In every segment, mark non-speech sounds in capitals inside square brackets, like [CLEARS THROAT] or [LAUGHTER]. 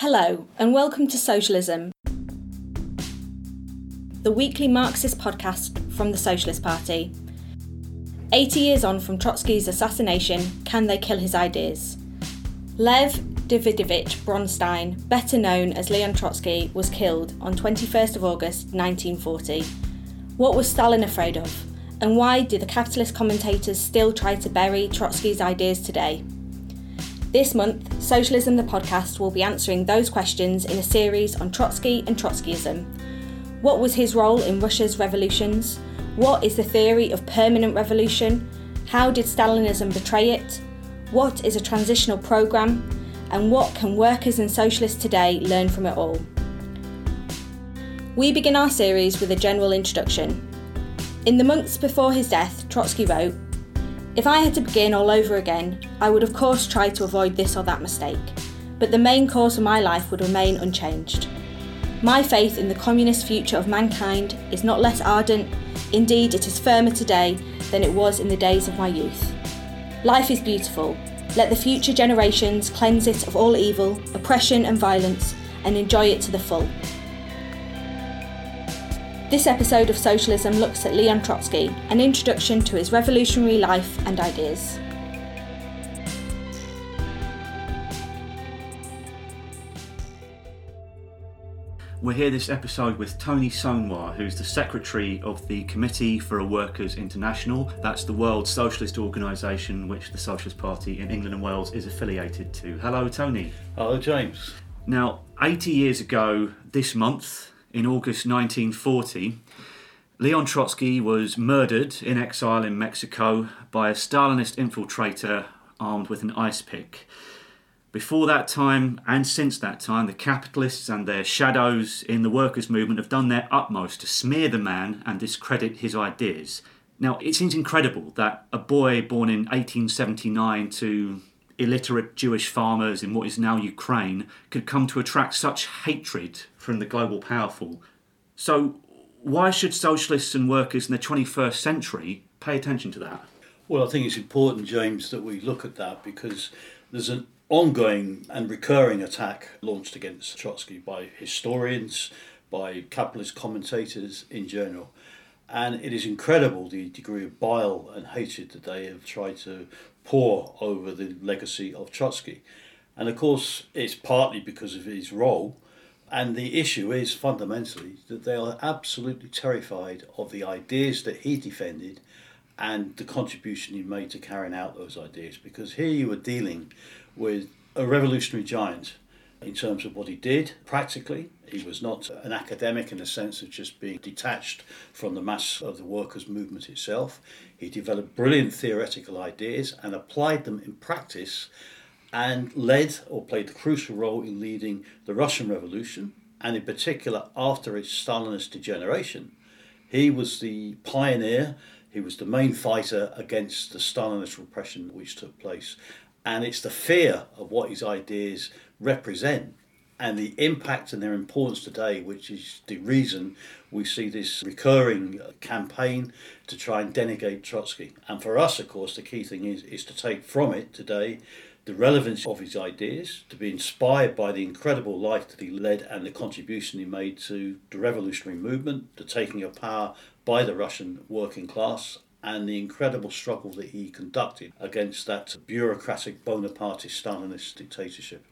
Hello, and welcome to Socialism, the weekly Marxist podcast from the Socialist Party. 80 years on from Trotsky's assassination, can they kill his ideas? Lev Davidovich Bronstein, better known as Leon Trotsky, was killed on 21st of August 1940. What was Stalin afraid of? And why do the capitalist commentators still try to bury Trotsky's ideas today? This month, Socialism the podcast will be answering those questions in a series on Trotsky and Trotskyism. What was his role in Russia's revolutions? What is the theory of permanent revolution? How did Stalinism betray it? What is a transitional programme? And what can workers and socialists today learn from it all? We begin our series with a general introduction. In the months before his death, Trotsky wrote, if I had to begin all over again, I would of course try to avoid this or that mistake, but the main course of my life would remain unchanged. My faith in the communist future of mankind is not less ardent, indeed, it is firmer today than it was in the days of my youth. Life is beautiful. Let the future generations cleanse it of all evil, oppression, and violence, and enjoy it to the full. This episode of Socialism looks at Leon Trotsky, an introduction to his revolutionary life and ideas. We're here this episode with Tony Saunois, who's the secretary of the Committee for a Workers International. That's the world socialist organisation which the Socialist Party in England and Wales is affiliated to. Hello, Tony. Hello, James. Now, 80 years ago this month, in August 1940, Leon Trotsky was murdered in exile in Mexico by a Stalinist infiltrator armed with an ice pick. Before that time and since that time, the capitalists and their shadows in the workers' movement have done their utmost to smear the man and discredit his ideas. Now, it seems incredible that a boy born in 1879 to illiterate Jewish farmers in what is now Ukraine could come to attract such hatred from the global powerful. So, why should socialists and workers in the 21st century pay attention to that? Well, I think it's important, James, that we look at that because there's an ongoing and recurring attack launched against Trotsky by historians, by capitalist commentators in general. And it is incredible the degree of bile and hatred that they have tried to pour over the legacy of Trotsky. And of course, it's partly because of his role and the issue is fundamentally that they are absolutely terrified of the ideas that he defended and the contribution he made to carrying out those ideas. Because here you were dealing with a revolutionary giant in terms of what he did practically. He was not an academic in the sense of just being detached from the mass of the workers' movement itself. He developed brilliant theoretical ideas and applied them in practice and led or played the crucial role in leading the Russian Revolution, and in particular after its Stalinist degeneration. He was the pioneer, he was the main fighter against the Stalinist repression which took place. And it's the fear of what his ideas represent and the impact and their importance today, which is the reason we see this recurring campaign to try and denigrate Trotsky. And for us, of course, the key thing is, is to take from it today the relevance of his ideas, to be inspired by the incredible life that he led and the contribution he made to the revolutionary movement, the taking of power by the Russian working class, and the incredible struggle that he conducted against that bureaucratic Bonapartist Stalinist dictatorship.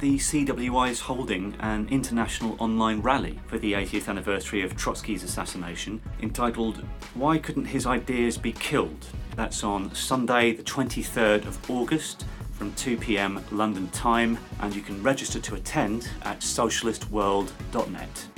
The CWI is holding an international online rally for the 80th anniversary of Trotsky's assassination entitled Why Couldn't His Ideas Be Killed? That's on Sunday, the 23rd of August from 2 pm London time, and you can register to attend at socialistworld.net.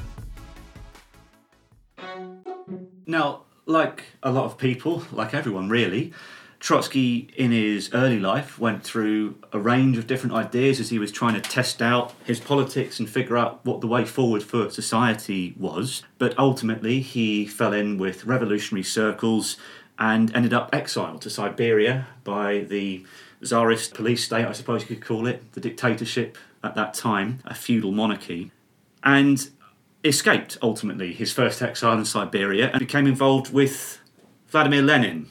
Now, like a lot of people, like everyone really, Trotsky, in his early life, went through a range of different ideas as he was trying to test out his politics and figure out what the way forward for society was. But ultimately, he fell in with revolutionary circles and ended up exiled to Siberia by the Tsarist police state, I suppose you could call it, the dictatorship at that time, a feudal monarchy, and escaped ultimately his first exile in Siberia and became involved with Vladimir Lenin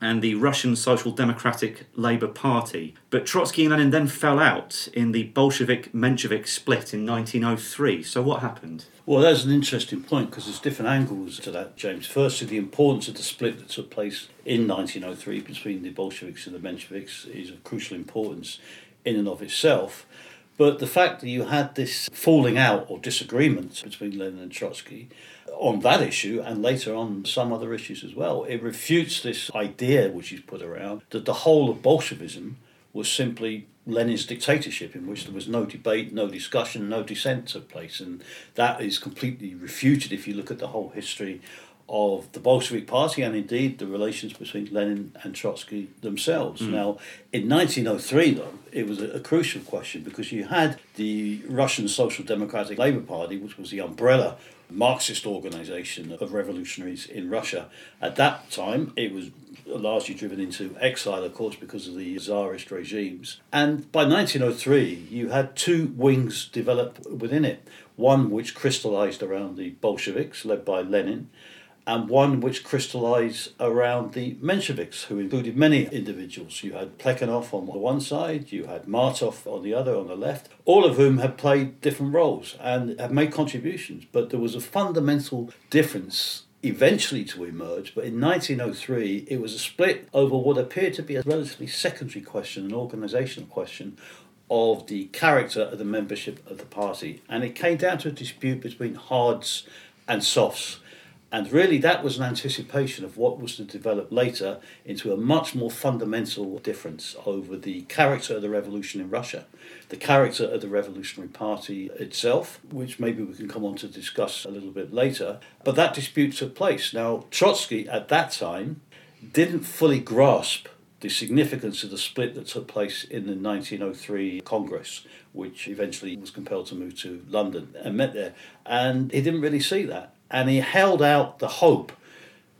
and the Russian Social Democratic Labour Party. But Trotsky and Lenin then fell out in the Bolshevik Menshevik split in 1903. So, what happened? Well, that's an interesting point because there's different angles to that, James. Firstly, the importance of the split that took place in 1903 between the Bolsheviks and the Mensheviks is of crucial importance in and of itself. But the fact that you had this falling out or disagreement between Lenin and Trotsky on that issue and later on some other issues as well, it refutes this idea which is put around that the whole of Bolshevism was simply Lenin's dictatorship, in which there was no debate, no discussion, no dissent took place. And that is completely refuted if you look at the whole history of the Bolshevik Party and indeed the relations between Lenin and Trotsky themselves. Mm. Now, in 1903, though, it was a, a, crucial question because you had the Russian Social Democratic Labour Party, which was the umbrella Marxist organization of revolutionaries in Russia. At that time, it was largely driven into exile, of course, because of the Tsarist regimes. And by 1903, you had two wings develop within it one which crystallized around the Bolsheviks, led by Lenin, and one which crystallized around the Mensheviks, who included many individuals. You had Plekhanov on the one side, you had Martov on the other, on the left, all of whom had played different roles and had made contributions. But there was a fundamental difference eventually to emerge, but in 1903 it was a split over what appeared to be a relatively secondary question, an organisational question of the character of the membership of the party. And it came down to a dispute between hards and softs. And really, that was an anticipation of what was to develop later into a much more fundamental difference over the character of the revolution in Russia, the character of the Revolutionary Party itself, which maybe we can come on to discuss a little bit later. But that dispute took place. Now, Trotsky at that time didn't fully grasp the significance of the split that took place in the 1903 Congress, which eventually was compelled to move to London and met there. And he didn't really see that. And he held out the hope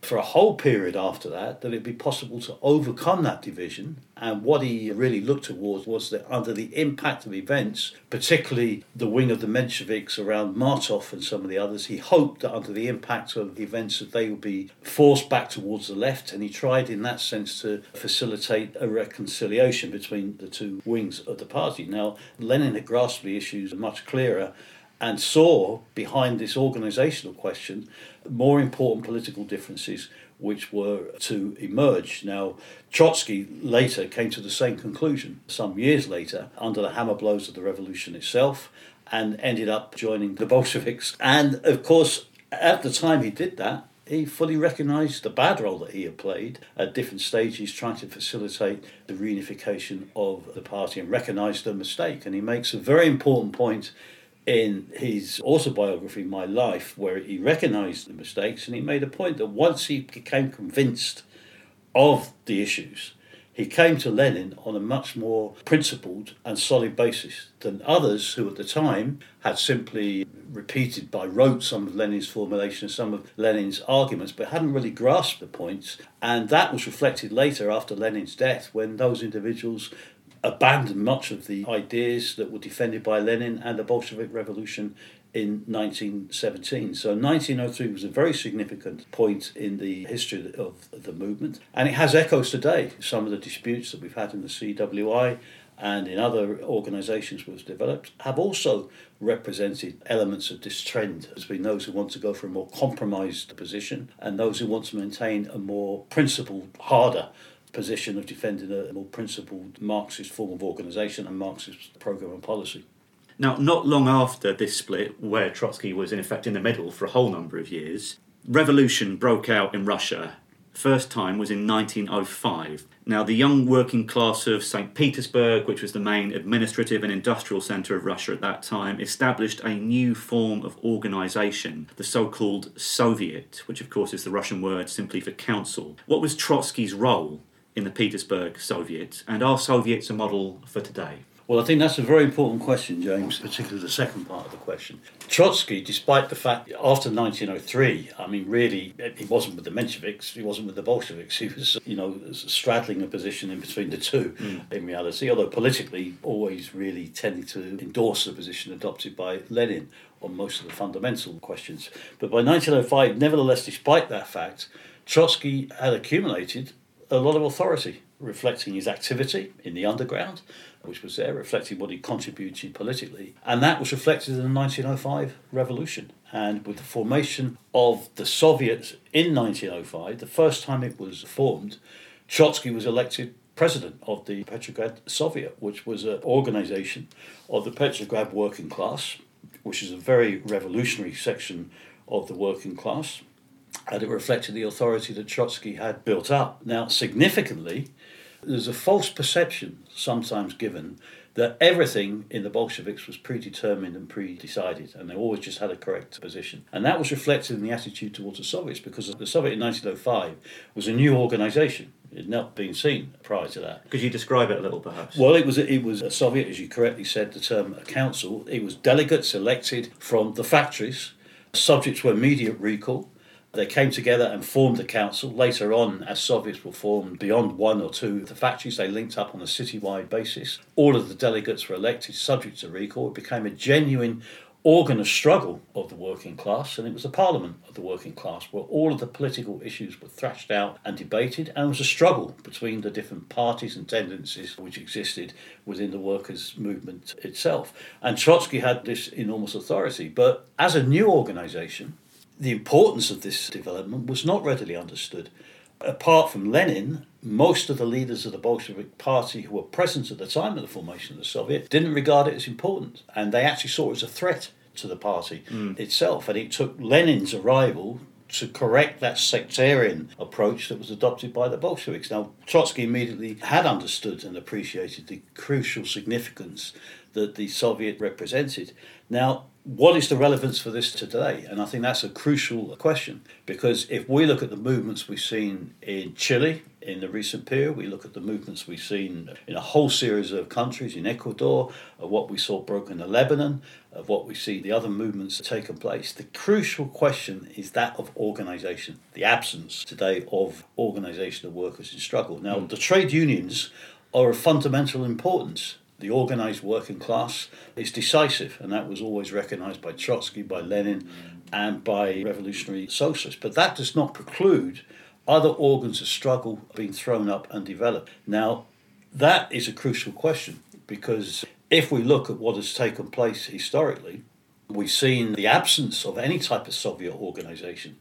for a whole period after that that it'd be possible to overcome that division. And what he really looked towards was that under the impact of events, particularly the wing of the Mensheviks around Martov and some of the others, he hoped that under the impact of events that they would be forced back towards the left. And he tried in that sense to facilitate a reconciliation between the two wings of the party. Now, Lenin had grasped the issues much clearer and saw behind this organisational question more important political differences which were to emerge. Now, Trotsky later came to the same conclusion some years later under the hammer blows of the revolution itself and ended up joining the [LAUGHS] Bolsheviks. And of course, at the time he did that, he fully recognised the bad role that he had played at different stages trying to facilitate the reunification of the party and recognised the mistake. And he makes a very important point in his autobiography, My Life, where he recognized the mistakes and he made a point that once he became convinced of the issues, he came to Lenin on a much more principled and solid basis than others who at the time had simply repeated by rote some of Lenin's formulations, some of Lenin's arguments, but hadn't really grasped the points. And that was reflected later after Lenin's death when those individuals abandoned much of the ideas that were defended by Lenin and the Bolshevik Revolution in 1917. So 1903 was a very significant point in the history of the movement, and it has echoes today. Some of the disputes that we've had in the CWI and in other organisations we've developed have also represented elements of this trend between those who want to go for a more compromised position and those who want to maintain a more principled, harder position of defending a more principled Marxist form of organisation and Marxist programme and policy. Now, not long after this split, where Trotsky was in effect in the middle for a whole number of years, revolution broke out in Russia. First time was in 1905. Now, the young working class of St. Petersburg, which was the main administrative and industrial centre of Russia at that time, established a new form of organisation, the so called Soviet, which of course is the Russian word simply for council. What was Trotsky's role in the Petersburg Soviet, and are Soviets a model for today? Well, I think that's a very important question, James, particularly the second part of the question. Trotsky, despite the fact after 1903, I mean, really, he wasn't with the Mensheviks, he wasn't with the Bolsheviks. [LAUGHS] He was, you know, straddling a position in between the two mm. in reality, although politically always really tending to endorse the position adopted by Lenin on most of the fundamental questions. But by 1905, nevertheless, despite that fact, Trotsky had accumulated a lot of authority, reflecting his activity in the underground, which was there, reflecting what he contributed politically. And that was reflected in the 1905 revolution. And with the formation of the Soviets in 1905, the first time it was formed, Trotsky was elected president of the Petrograd Soviet, which was an organization of the Petrograd working class, which is a very revolutionary section of the working class. And it reflected the authority that Trotsky had built up. Now, significantly, there's a false perception sometimes given that everything in the Bolsheviks was predetermined and pre-decided, and they always just had a correct position. And that was reflected in the attitude towards the Soviets, because the Soviet in 1905 was a new organisation. It had not been seen prior to that. Could you describe it a little, perhaps? Well, it was a, it was a Soviet, as you correctly said, the term a council. It was delegates elected from the factories, subject to immediate recall. They came together and formed a council. Later on, as Soviets were formed beyond one or two of the factories, they linked up on a citywide basis. All of the delegates were elected subject to recall. It became a genuine organ of struggle of the working class, and it was the parliament of the working class where all of the political issues were thrashed out and debated, and it was a struggle between the different parties and tendencies which existed within the workers' movement itself. And Trotsky had this enormous authority, but as a new organization, the importance of this development was not readily understood. Apart from Lenin, most of the leaders of the Bolshevik Party who were present at the time of the formation of the Soviet didn't regard it as important, and they actually saw it as a threat to the party mm. itself. And it took Lenin's arrival to correct that sectarian approach that was adopted by the Bolsheviks. Now, Trotsky immediately had understood and appreciated the crucial significance that the Soviet represented. Now, what is the relevance for this today? And I think that's a crucial question because if we look at the movements we've seen in Chile in the recent period, we look at the movements we've seen in a whole series of countries in Ecuador, of what we saw broken in Lebanon, of what we see the other movements taking place. The crucial question is that of organisation, the absence today of organisation of workers in struggle. Now, mm. the trade unions are of fundamental importance the organised working class is decisive, and that was always recognised by Trotsky, by Lenin, and by revolutionary socialists. But that does not preclude other organs of struggle being thrown up and developed. Now, that is a crucial question because if we look at what has taken place historically, we've seen the absence of any type of Soviet organisation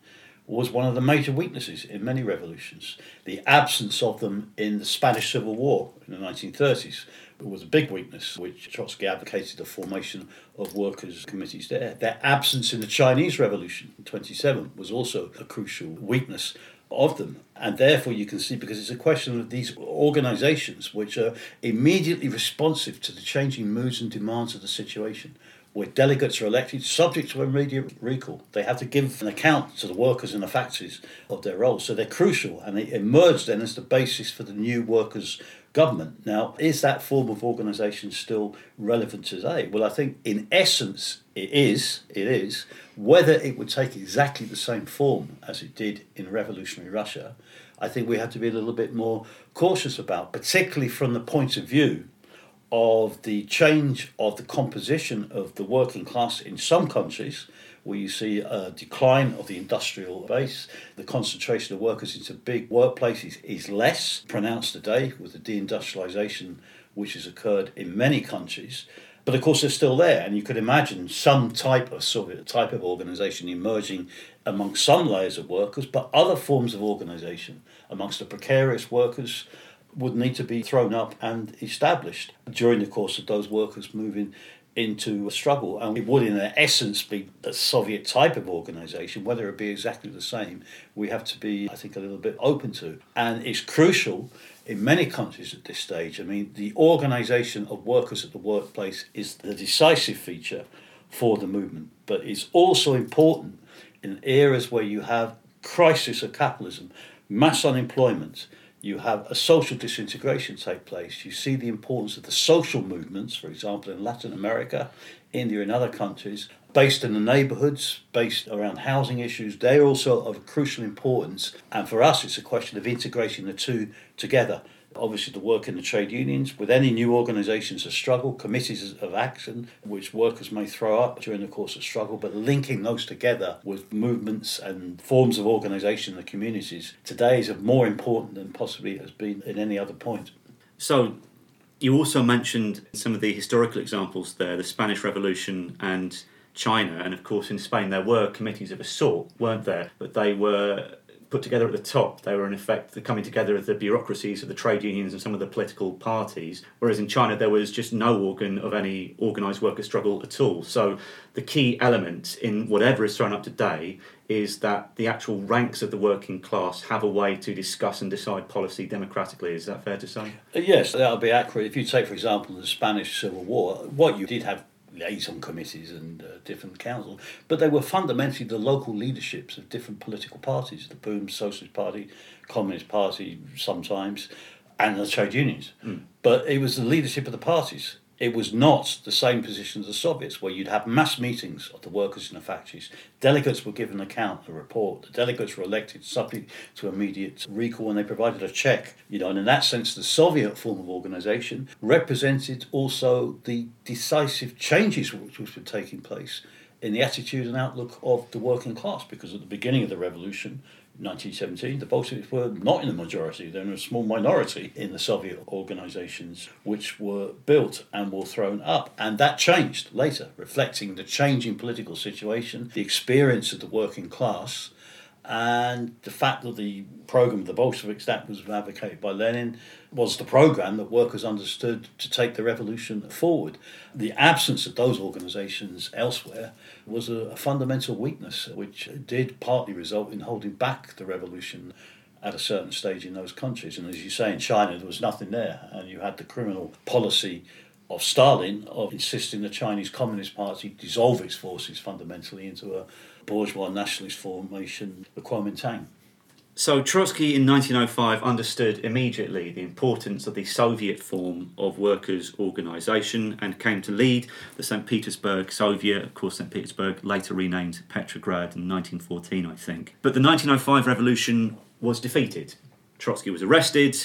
was one of the major weaknesses in many revolutions. The absence of them in the Spanish Civil War in the 1930s was a big weakness, which Trotsky advocated the formation of workers' committees there. Their absence in the Chinese Revolution in 27 was also a crucial weakness of them. And therefore, you can see, because it's a question of these organizations which are immediately responsive to the changing moods and demands of the situation where delegates are elected subject to immediate recall. They have to give an account to the workers in the factories of their role. So they're crucial and they emerge then as the basis for the new workers' government. Now, is that form of organisation still relevant today? Well, I think in essence it is. It is. Whether it would take exactly the same form as it did in revolutionary Russia, I think we have to be a little bit more cautious about, particularly from the point of view of the change of the composition of the working class in some countries where you see a decline of the industrial base. The concentration of workers into big workplaces is less pronounced today with the deindustrialization which has occurred in many countries. But of course, they're still there, and you could imagine some type of Soviet type of organisation emerging among some layers of workers, but other forms of organisation amongst the precarious workers would need to be thrown up and established during the course of those workers moving into a struggle. And it would, in essence, be a Soviet type of organisation, whether it be exactly the same, we have to be, I think, a little bit open to. And it's crucial in many countries at this stage. I mean, the organisation of workers at the workplace is the decisive feature for the movement, but it's also important in areas where you have crisis of capitalism, mass unemployment, you have a social disintegration take place. You see the importance of the social movements, for example, in Latin America, India, and other countries, based in the neighborhoods, based around housing issues. They're also of crucial importance. And for us, it's a question of integrating the two together obviously the work in the trade unions, with any new organisations of struggle, committees of action, which workers may throw up during the course of struggle, but linking those together with movements and forms of organisation in the communities today is more important than possibly has been at any other point. So, you also mentioned some of the historical examples there, the Spanish Revolution and China, and of course in Spain there were committees of a sort, weren't there? But they were put together at the top. They were in effect the coming together of the bureaucracies of the trade unions and some of the political parties. Whereas in China there was just no organ of any organised worker struggle at all. So the key element in whatever is thrown up today is that the actual ranks of the working class have a way to discuss and decide policy democratically. Is that fair to say? Uh, yes, that would be accurate. If you take, for example, the Spanish Civil War, what you did have liaison committees and uh, different councils, but they were fundamentally the local leaderships of different political parties the POUM Socialist Party, Communist Party sometimes, and the trade unions. Mm. But it was the leadership of the parties it was not the same position as the Soviets, where you'd have mass meetings of the workers in the factories. Delegates were given account, a report. The delegates were elected subject to immediate recall, and they provided a check. You know, and in that sense, the Soviet form of organisation represented also the decisive changes which were taking place in the attitude and outlook of the working class, because at the beginning of the revolution, 1917, the Bolsheviks were not in the majority. They were a small minority in the Soviet organizations which were built and were thrown up. And that changed later, reflecting the changing political situation, the experience of the working class, and the fact that the program of the Bolsheviks that was advocated by Lenin was the program that workers understood to take the revolution forward. The absence of those organizations elsewhere was a, a fundamental weakness, which did partly result in holding back the revolution at a certain stage in those countries. And as you say, in China, there was nothing there, and you had the criminal policy of Stalin of insisting the Chinese Communist Party dissolve its forces fundamentally into a bourgeois nationalist formation, the Kuomintang. So Trotsky in 1905 understood immediately the importance of the Soviet form of workers' organisation and came to lead the St. Petersburg Soviet, of course, St. Petersburg, later renamed Petrograd in 1914, I think. But the 1905 revolution was defeated. Trotsky was arrested,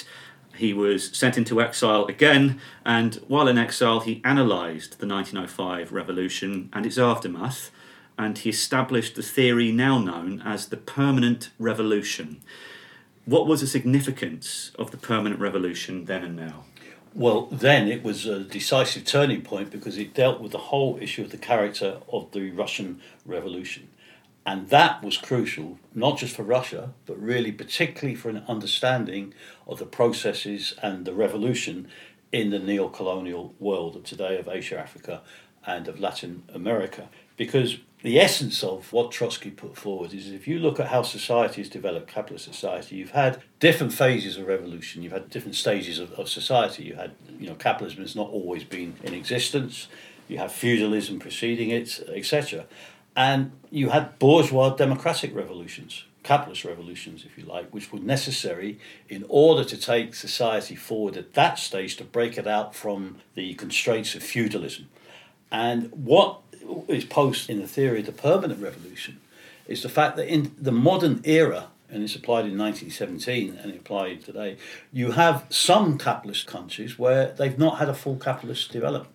he was sent into exile again, and while in exile, he analysed the 1905 revolution and its aftermath and he established the theory now known as the permanent revolution. What was the significance of the permanent revolution then and now? Well, then it was a decisive turning point because it dealt with the whole issue of the character of the Russian Revolution. And that was crucial, not just for Russia, but really particularly for an understanding of the processes and the revolution in the neo colonial world of today, of Asia, Africa, and of Latin America. Because the essence of what Trotsky put forward is if you look at how society has developed, capitalist society, you've had different phases of revolution, you've had different stages of, of society. You had, you know, capitalism has not always been in existence, you have feudalism preceding it, etc. And you had bourgeois democratic revolutions, capitalist revolutions, if you like, which were necessary in order to take society forward at that stage to break it out from the constraints of feudalism. And what is posed in the theory of the permanent revolution is the fact that in the modern era, and it's applied in 1917 and applied today, you have some capitalist countries where they've not had a full capitalist development,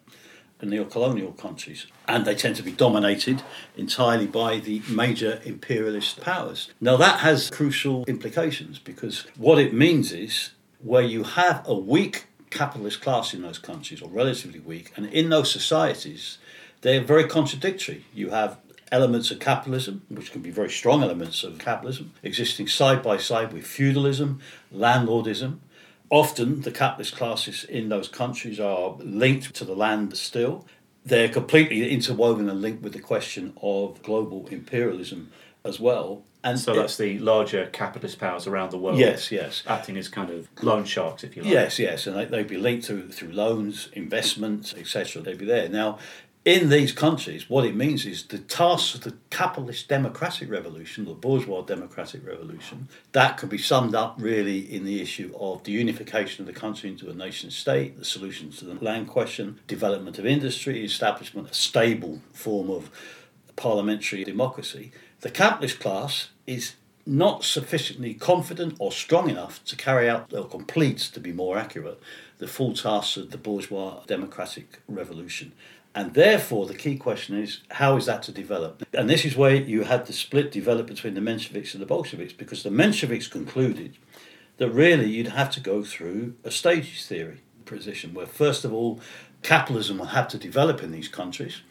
the neo-colonial countries, and they tend to be dominated entirely by the major imperialist powers. Now that has crucial implications because what it means is where you have a weak capitalist class in those countries, or relatively weak, and in those societies, they're very contradictory. You have elements of capitalism, which can be very strong elements of capitalism, existing side by side with feudalism, landlordism. Often the capitalist classes in those countries are linked to the land still. They're completely interwoven and linked with the question of global imperialism as well. And so that's the larger capitalist powers around the world. Yes, yes. Acting as kind of loan sharks, if you like. Yes, yes. And they, they'd be linked through, through loans, investments, etc. They'd be there. Now, in these countries, what it means is the tasks of the capitalist democratic revolution, the bourgeois democratic revolution, that could be summed up really in the issue of the unification of the country into a nation state, the solutions to the land question, development of industry, establishment of a stable form of parliamentary democracy. The capitalist class is not sufficiently confident or strong enough to carry out or complete, to be more accurate, the full tasks of the bourgeois democratic revolution. And therefore, the key question is how is that to develop? And this is where you had the split develop between the Mensheviks and the Bolsheviks, because the Mensheviks concluded that really you'd have to go through a stages theory position, where first of all, capitalism will have to develop in these countries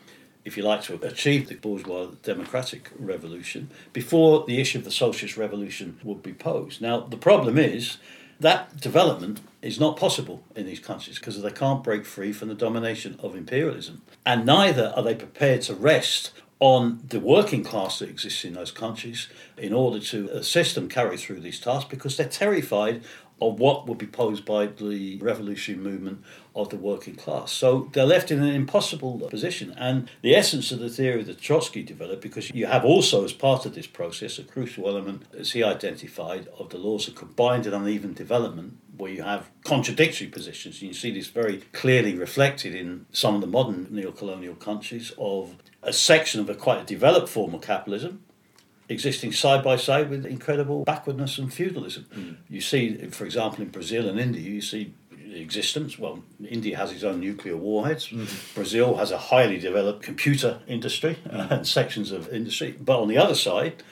if you like, to achieve the bourgeois democratic revolution before the issue of the socialist revolution would be posed. Now, the problem is that development is not possible in these countries because they can't break free from the domination of imperialism. And neither are they prepared to rest on the working class that exists in those countries in order to assist them carry through these tasks because they're terrified of what would be posed by the revolutionary movement of the working class. So they're left in an impossible position. And the essence of the theory that Trotsky developed, because you have also, as part of this process, a crucial element, as he identified, of the laws of combined and uneven development, where you have contradictory positions. And you see this very clearly reflected in some of the modern neo-colonial countries of a section of a quite a developed form of capitalism existing side by side with incredible backwardness and feudalism. Mm. You see, for example, in Brazil and India, you see existence. Well, India has its own nuclear warheads. Mm-hmm. Brazil has a highly developed computer industry mm-hmm. and sections of industry. But on the other side,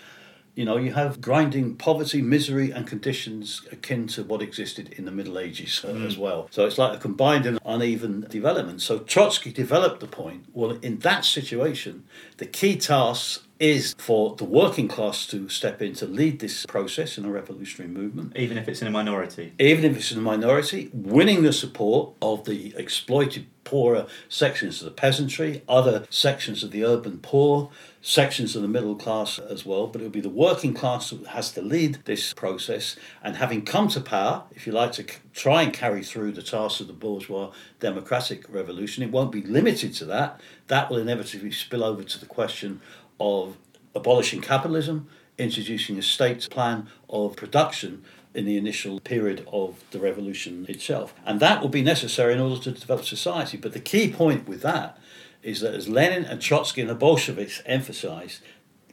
you know, you have grinding poverty, misery, and conditions akin to what existed in the Middle Ages uh, mm. as well. So it's like a combined and uneven development. So Trotsky developed the point well, in that situation, the key tasks is for the working class to step in to lead this process in a revolutionary movement. Even if it's in a minority. Even if it's in a minority, winning the support of the exploited poorer sections of the peasantry, other sections of the urban poor, sections of the middle class as well, but it will be the working class that has to lead this process. And having come to power, if you like to try and carry through the tasks of the bourgeois democratic revolution, it won't be limited to that. That will inevitably spill over to the question of abolishing capitalism, introducing a state plan of production in the initial period of the revolution itself. And that will be necessary in order to develop society. But the key point with that is that, as Lenin and Trotsky and the Bolsheviks emphasized,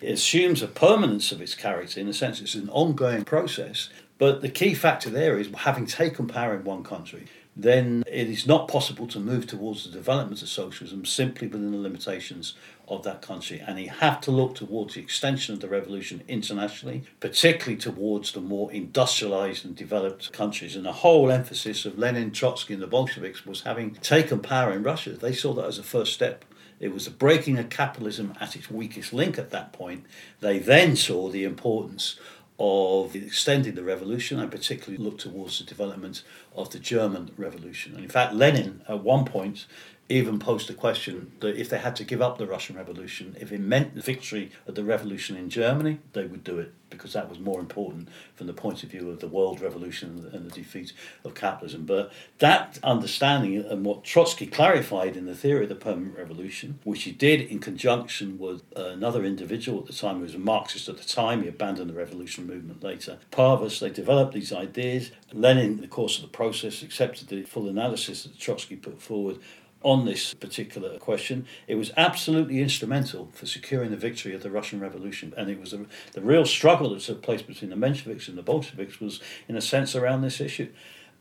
it assumes a permanence of its character in the sense it's an ongoing process. But the key factor there is having taken power in one country, then it is not possible to move towards the development of socialism simply within the limitations of that country. And you have to look towards the extension of the revolution internationally, particularly towards the more industrialized and developed countries. And the whole emphasis of Lenin, Trotsky, and the Bolsheviks was having taken power in Russia. They saw that as a first step. It was the breaking of capitalism at its weakest link at that point. They then saw the importance of extending the revolution and particularly looked towards the development of the German Revolution. And in fact, Lenin at one point even posed the question that if they had to give up the Russian Revolution, if it meant the victory of the revolution in Germany, they would do it because that was more important from the point of view of the world revolution and the defeat of capitalism. But that understanding and what Trotsky clarified in the theory of the permanent revolution, which he did in conjunction with another individual at the time who was a Marxist at the time, he abandoned the revolution movement later. Parvus, they developed these ideas. Lenin, in the course of the process, accepted the full analysis that Trotsky put forward on this particular question. It was absolutely instrumental for securing the victory of the Russian Revolution, and it was a, the real struggle that took place between the Mensheviks and the Bolsheviks was, in a sense, around this issue,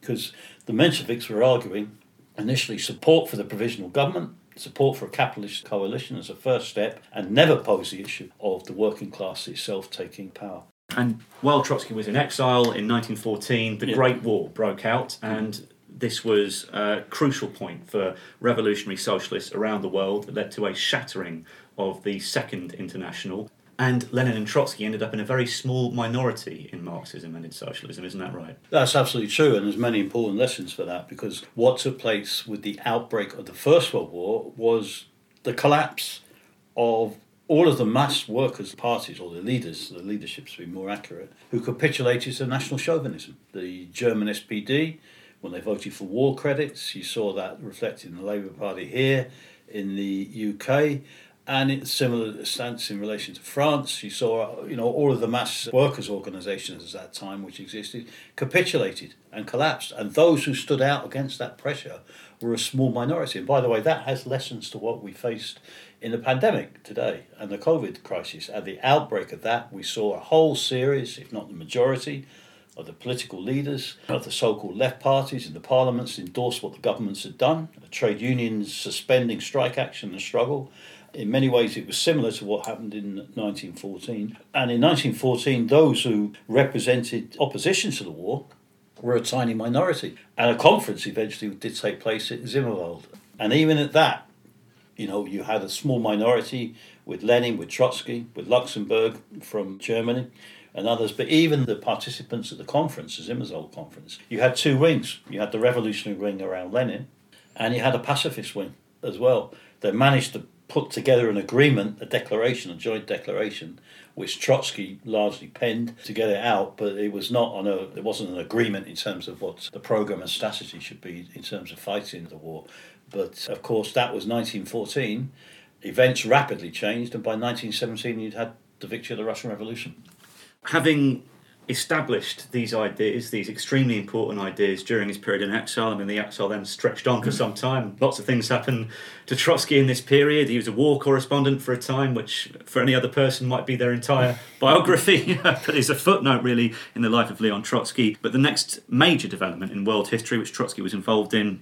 because the Mensheviks were arguing initially support for the provisional government. Support for a capitalist coalition as a first step, and never pose the issue of the working class itself taking power. And while Trotsky was in exile in 1914, the yeah. Great War broke out, and this was a crucial point for revolutionary socialists around the world that led to a shattering of the Second International. And Lenin and Trotsky ended up in a very small minority in Marxism and in socialism, isn't that right? That's absolutely true, and there's many important lessons for that because what took place with the outbreak of the First World War was the collapse of all of the mass workers' parties, or the leaders, the leaderships to be more accurate, who capitulated to national chauvinism. The German SPD, when they voted for war credits. You saw that reflected in the Labour Party here in the UK. And it's similar stance in relation to France. You saw, you know, all of the mass workers' organisations at that time, which existed, capitulated and collapsed. And those who stood out against that pressure were a small minority. And by the way, that has lessons to what we faced in the pandemic today and the COVID crisis. At the outbreak of that, we saw a whole series, if not the majority, of the political leaders of the so called left parties in the parliaments endorse what the governments had done, trade unions suspending strike action and struggle. In many ways, it was similar to what happened in 1914. And in 1914, those who represented opposition to the war were a tiny minority. And a conference eventually did take place at Zimmerwald. And even at that, you know, you had a small minority with Lenin, with Trotsky, with Luxemburg from Germany, and others. But even the participants at the conference, the Zimmerwald conference, you had two wings. You had the revolutionary wing around Lenin, and you had a pacifist wing as well. They managed to put together an agreement, a declaration, a joint declaration, which Trotsky largely penned to get it out, but it was not on a it wasn't an agreement in terms of what the program and strategy should be in terms of fighting the war. But of course that was nineteen fourteen. Events rapidly changed and by nineteen seventeen you'd had the victory of the Russian Revolution. Having established these ideas, these extremely important ideas during his period in exile. I mean, the exile then stretched on for some time. Lots of things happened to Trotsky in this period. He was a war correspondent for a time, which for any other person might be their entire [LAUGHS] biography, [LAUGHS] but is a footnote really in the life of Leon Trotsky. But the next major development in world history, which Trotsky was involved in,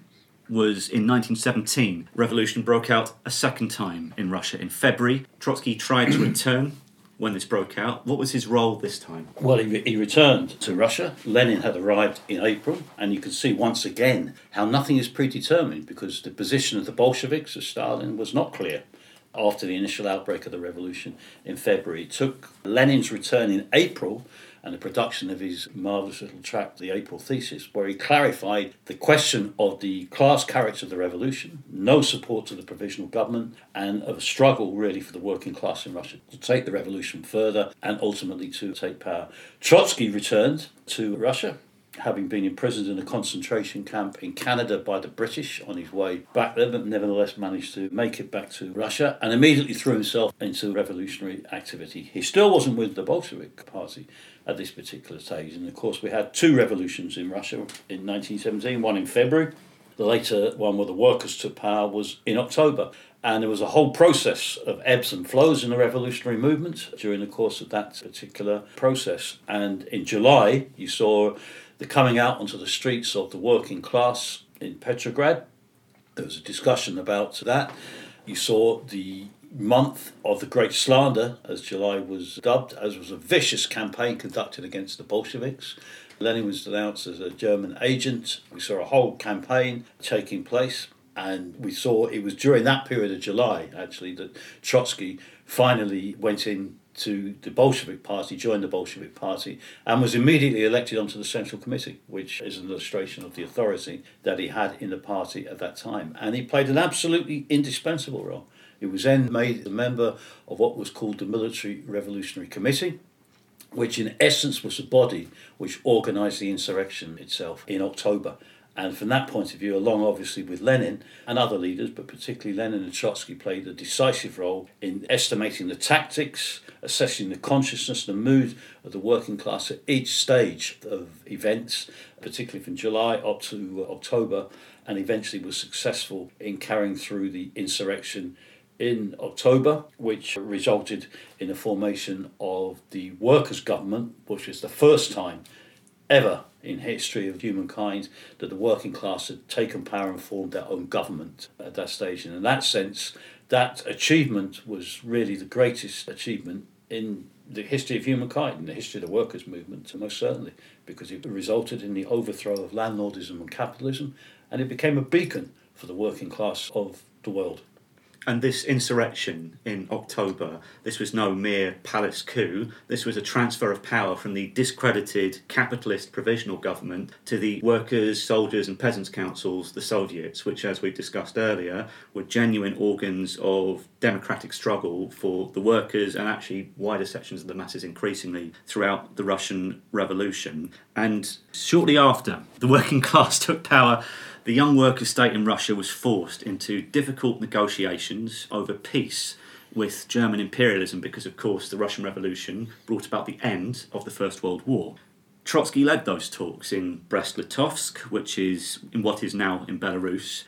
was in 1917. Revolution broke out a second time in Russia in February. Trotsky tried to return when this broke out. What was his role this time? Well, he, he returned to Russia. Lenin had arrived in April, and you can see once again how nothing is predetermined because the position of the Bolsheviks, of Stalin, was not clear after the initial outbreak of the revolution in February. It took Lenin's return in April and the production of his marvellous little tract, The April Thesis, where he clarified the question of the class character of the revolution, no support to the provisional government, and of a struggle really for the working class in Russia to take the revolution further and ultimately to take power. Trotsky returned to Russia having been imprisoned in a concentration camp in Canada by the British on his way back there, but nevertheless managed to make it back to Russia and immediately threw himself into revolutionary activity. He still wasn't with the Bolshevik Party at this particular stage, and of course, we had two revolutions in Russia in 1917, one in February. The later one where the workers took power was in October. And there was a whole process of ebbs and flows in the revolutionary movement during the course of that particular process. And in July, you saw the coming out onto the streets of the working class in Petrograd. There was a discussion about that. You saw the month of the Great Slander, as July was dubbed, as was a vicious campaign conducted against the Bolsheviks. Lenin was denounced as a German agent. We saw a whole campaign taking place, and we saw it was during that period of July, actually, that Trotsky finally went in to the Bolshevik Party, joined the Bolshevik Party, and was immediately elected onto the Central Committee, which is an illustration of the authority that he had in the party at that time. And he played an absolutely indispensable role. He was then made a member of what was called the Military Revolutionary Committee, which in essence was the body which organised the insurrection itself in October. And from that point of view, along obviously with Lenin and other leaders, but particularly Lenin and Trotsky played a decisive role in estimating the tactics, assessing the consciousness, and the mood of the working class at each stage of events, particularly from July up to uh, October, and eventually was successful in carrying through the insurrection in October, which resulted in the formation of the workers' government, which was the first time ever in history of humankind that the working class had taken power and formed their own government at that stage. And in that sense, that achievement was really the greatest achievement in the history of humankind, in the history of the workers' movement, most certainly, because it resulted in the overthrow of landlordism and capitalism, and it became a beacon for the working class of the world. And this insurrection in October, this was no mere palace coup. This was a transfer of power from the discredited capitalist provisional government to the workers, soldiers, and peasants' councils, the Soviets, which, as we discussed earlier, were genuine organs of democratic struggle for the workers and actually wider sections of the masses increasingly throughout the Russian Revolution. And shortly after the working [LAUGHS] class took power, the young workers' state in Russia was forced into difficult negotiations over peace with German imperialism because, of course, the Russian Revolution brought about the end of the First World War. Trotsky led those talks in Brest Litovsk, which is in what is now in Belarus,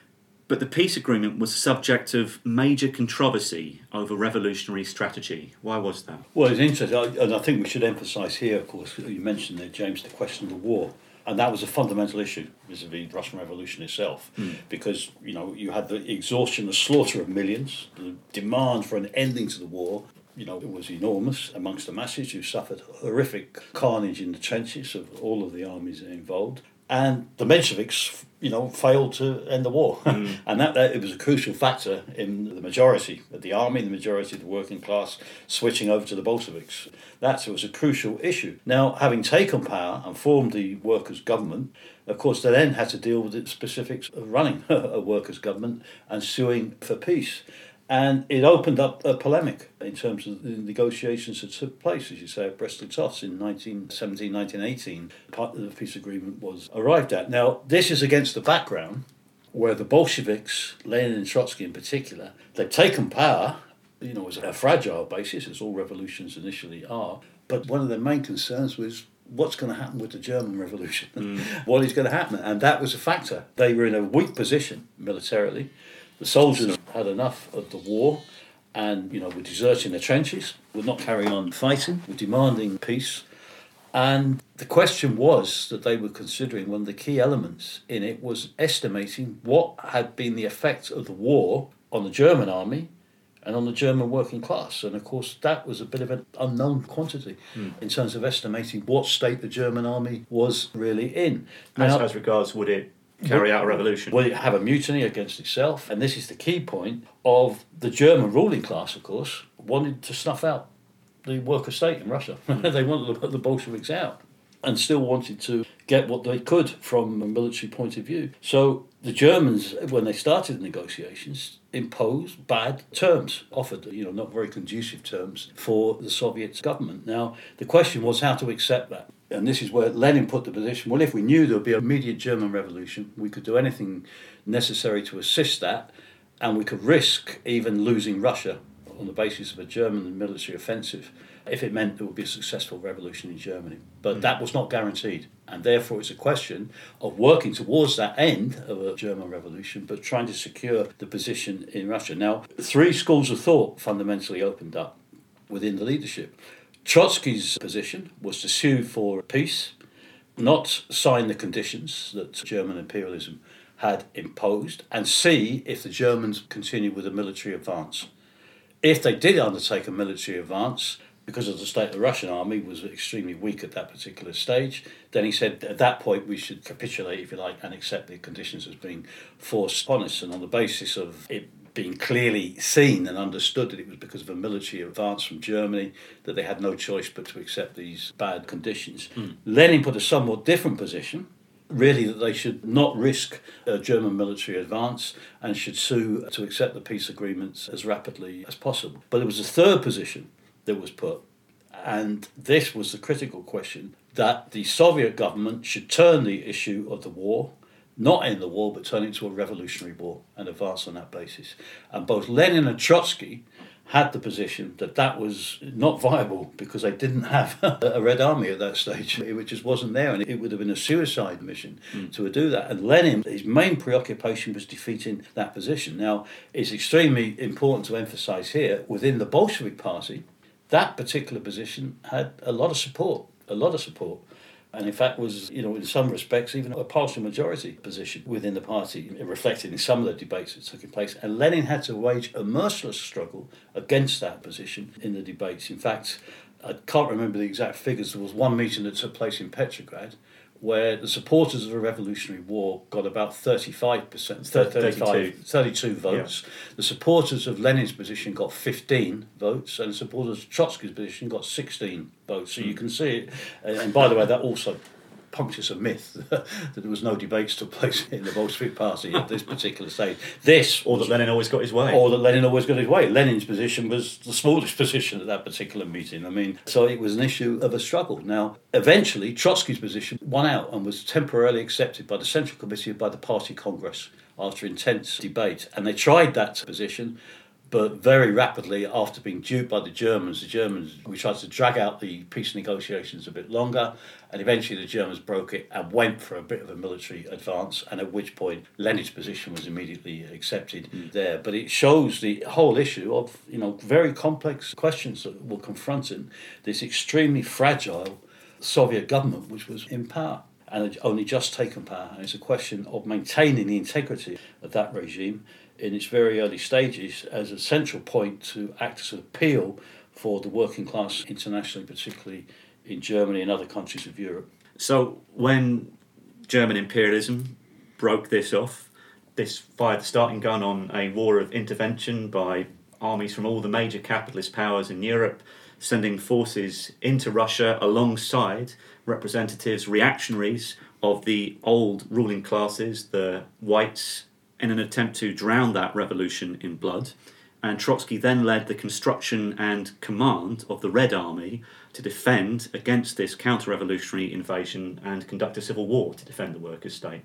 But the peace agreement was the subject of major controversy over revolutionary strategy. Why was that? Well, it's interesting, and I think we should emphasise here, of course, you mentioned there, James, the question of the war. And that was a fundamental issue vis-a-vis the Russian Revolution itself, mm. because you know you had the exhaustion, the slaughter of millions, the demand for an ending to the war, you know, it was enormous amongst the masses who suffered horrific carnage in the trenches of all of the armies involved. And the Mensheviks, you know, failed to end the war. Mm. [LAUGHS] and that, that, it was a crucial factor in the majority of the army, the majority of the working class switching over to the Bolsheviks. That was a crucial issue. Now, having taken power and formed the workers' government, of course, they then had to deal with the specifics of running [LAUGHS] a workers' government and suing for peace. And it opened up a polemic in terms of the negotiations that took place, as you say, at Brest-Litovsk in 1917, 1918. Part of the peace agreement was arrived at. Now, this is against the background where the Bolsheviks, Lenin and Trotsky in particular, they've taken power, you know, as a fragile basis, as all revolutions initially are. But one of their main concerns was what's going to happen with the German Revolution? Mm. [LAUGHS] what is going to happen? And that was a factor. They were in a weak position militarily. The soldiers had enough of the war and, you know, were deserting their trenches, were not carrying on fighting, were demanding peace. And the question was that they were considering one of the key elements in it was estimating what had been the effect of the war on the German army and on the German working class. And of course, that was a bit of an unknown quantity mm. in terms of estimating what state the German army was really in. Now, as, as regards, would it carry out a revolution. Will it have a mutiny against itself? And this is the key point of the German ruling class, of course, wanted to snuff out the worker state in Russia. Hmm. [LAUGHS] they wanted to put the Bolsheviks out and still wanted to get what they could from a military point of view. So the Germans, when they started the negotiations, imposed bad terms, offered you know not very conducive terms for the Soviet government. Now the question was how to accept that. And this is where Lenin put the position well, if we knew there would be an immediate German revolution, we could do anything necessary to assist that, and we could risk even losing Russia on the basis of a German military offensive if it meant there would be a successful revolution in Germany. But mm. that was not guaranteed, and therefore it's a question of working towards that end of a German revolution, but trying to secure the position in Russia. Now, three schools of thought fundamentally opened up within the leadership. Trotsky's position was to sue for peace, not sign the conditions that German imperialism had imposed, and see if the Germans continued with a military advance. If they did undertake a military advance, because of the state of the Russian army was extremely weak at that particular stage, then he said at that point we should capitulate, if you like, and accept the conditions as being forced upon us. And on the basis of it being clearly seen and understood that it was because of a military advance from Germany that they had no choice but to accept these bad conditions. Mm. Lenin put a somewhat different position. Really, that they should not risk a German military advance and should sue to accept the peace agreements as rapidly as possible. But there was a third position that was put, and this was the critical question that the Soviet government should turn the issue of the war not end the war, but turn it into a revolutionary war and advance on that basis. And both Lenin and Trotsky had the position that that was not viable because they didn't have [LAUGHS] a Red Army at that stage. It just wasn't there, and it would have been a suicide mission mm. to do that. And Lenin, his main preoccupation was defeating that position. Now, it's extremely important to emphasize here within the Bolshevik Party, that particular position had a lot of support, a lot of support and in fact was, you know, in some respects, even a partial majority position within the party, reflected in some of the debates that took place. And Lenin had to wage a merciless struggle against that position in the debates. In fact, I can't remember the exact figures. There was one meeting that took place in Petrograd where the supporters of the Revolutionary War got about 35%, 32, 32 votes. Yeah. The supporters of Lenin's position got 15 votes, and the supporters of Trotsky's position got 16 votes. So mm. you hmm. can see it. And by the way, that also punctures a myth [LAUGHS] that there was no debates took place in the Bolshevik Party at this particular stage. This, or that Lenin always got his way, or that Lenin always got his way. Lenin's position was the smallest [LAUGHS] position at that particular meeting. I mean, so it was an issue of a struggle. Now, eventually, Trotsky's position won out and was temporarily accepted by the Central Committee by the Party Congress after intense debate, and they tried that position But very rapidly, after being duped by the Germans, the Germans we tried to drag out the peace negotiations a bit longer, and eventually the Germans broke it and went for a bit of a military advance. And at which point, Lenin's position was immediately accepted mm. there. But it shows the whole issue of you know very complex questions that were confronting this extremely fragile Soviet government, which was in power and had only just taken power. And it's a question of maintaining the integrity of that regime in its very early stages as a central point to act as an appeal for the working class internationally, particularly in Germany and other countries of Europe. So when German imperialism broke this off, this fired the starting gun on a war of intervention by armies from all the major capitalist powers in Europe, sending forces into Russia alongside representatives, reactionaries of the old ruling classes, the whites in an attempt to drown that revolution in blood. And Trotsky then led the construction and command of the Red Army to defend against this counter revolutionary invasion and conduct a civil war to defend the workers' state.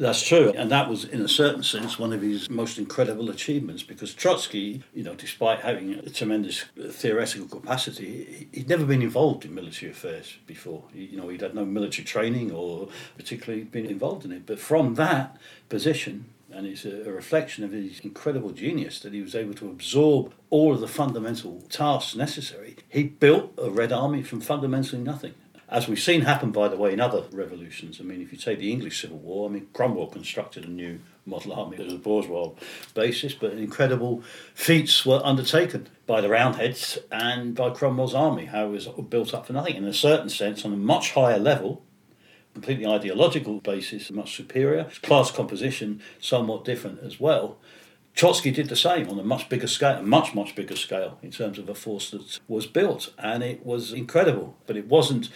That's true, and that was, in a certain sense, one of his most incredible achievements. Because Trotsky, you know, despite having a tremendous theoretical capacity, he'd never been involved in military affairs before. You know, he'd had no military training or particularly been involved in it. But from that position, and it's a, a, reflection of his incredible genius that he was able to absorb all of the fundamental tasks necessary. He built a Red Army from fundamentally nothing. As we've seen happen, by the way, in other revolutions. I mean, if you take the English Civil War, I mean, Cromwell constructed a new model army as a bourgeois basis, but incredible feats were undertaken by the Roundheads and by Cromwell's army, how it was built up for nothing. In a certain sense, on a much higher level, completely ideological basis, much superior. Class composition, somewhat different as well. Trotsky did the same on a much bigger scale, a much, much bigger scale in terms of a force that was built. And it was incredible, but it wasn't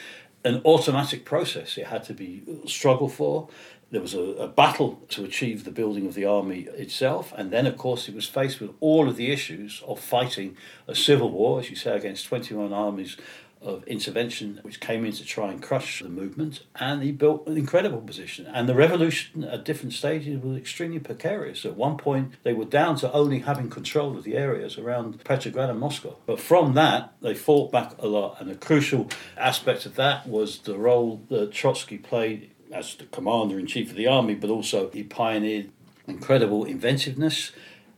an automatic process. It had to be struggled for. There was a, a, battle to achieve the building of the army itself, and then, of course, it was faced with all of the issues of fighting a civil war, as you say, against 21 armies of intervention which came in to try and crush the movement, and he built an incredible position. And the revolution at different stages was extremely precarious. At one point, they were down to only having control of the areas around Petrograd and Moscow. But from that, they fought back a lot, and a crucial aspect of that was the role that Trotsky played as the commander in chief of the army, but also he pioneered incredible inventiveness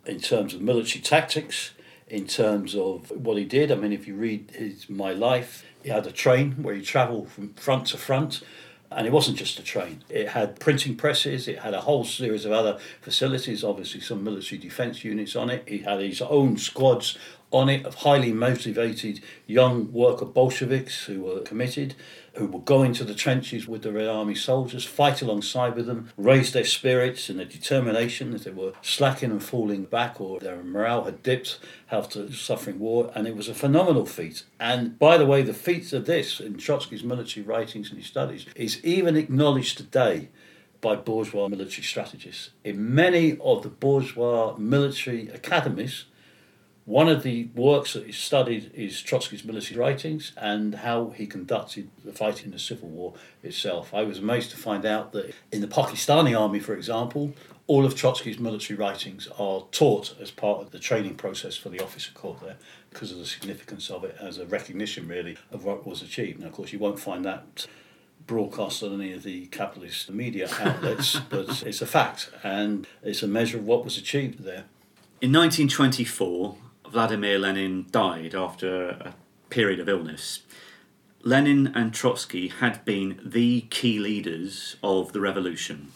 in terms of military tactics in terms of what he did. I mean, if you read his My Life, he had a train where he travelled from front to front. And it wasn't just a train. It had printing presses. It had a whole series of other facilities. Obviously, some military defence units on it. He had his own squads on it of highly motivated young worker Bolsheviks who were committed who would go into the trenches with the Red Army soldiers, fight alongside with them, raise their spirits and their determination as they were slacking and falling back or their morale had dipped after suffering war. And it was a phenomenal feat. And by the way, the feats of this in Trotsky's military writings and his studies is even acknowledged today by bourgeois military strategists. In many of the bourgeois military academies, one of the works that he studied is Trotsky's military writings and how he conducted the fight in the Civil War itself. I was amazed to find out that in the Pakistani army, for example, all of Trotsky's military writings are taught as part of the training process for the officer corps there because of the significance of it as a recognition, really, of what was achieved. Now, of course, you won't find that broadcast on any of the capitalist media outlets, [LAUGHS] but it's a fact and it's a measure of what was achieved there. In 1924, Vladimir Lenin died after a period of illness. Lenin and Trotsky had been the key leaders of the revolution.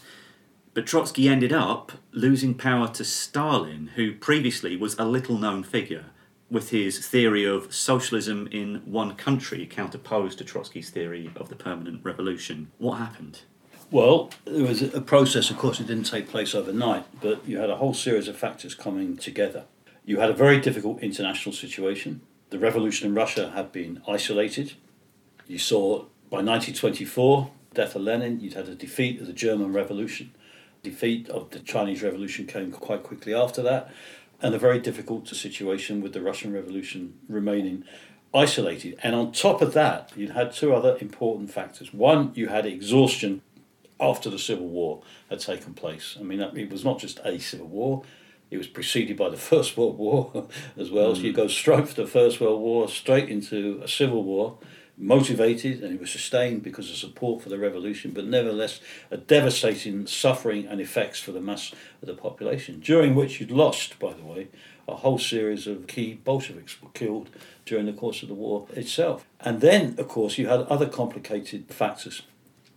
But Trotsky ended up losing power to Stalin, who previously was a little known figure, with his theory of socialism in one country counterposed to Trotsky's theory of the permanent revolution. What happened? Well, there was a process, of course, it didn't take place overnight, but you had a whole series of factors coming together. You had a very difficult international situation. The revolution in Russia had been isolated. You saw by 1924, death of Lenin, you'd had a defeat of the German Revolution. Defeat of the Chinese Revolution came quite quickly after that, and a very difficult situation with the Russian Revolution remaining isolated. And on top of that, you'd had two other important factors. One, you had exhaustion after the Civil War had taken place. I mean, it was not just a civil war, It was preceded by the [LAUGHS] First World War [LAUGHS] as well. Mm. So you go straight from the First World War straight into a civil war, motivated, and it was sustained because of support for the revolution, but nevertheless a devastating suffering and effects for the mass of the population, during which you'd lost, by the way, a whole series of key Bolsheviks were killed during the course of the war itself. And then, of course, you had other complicated factors.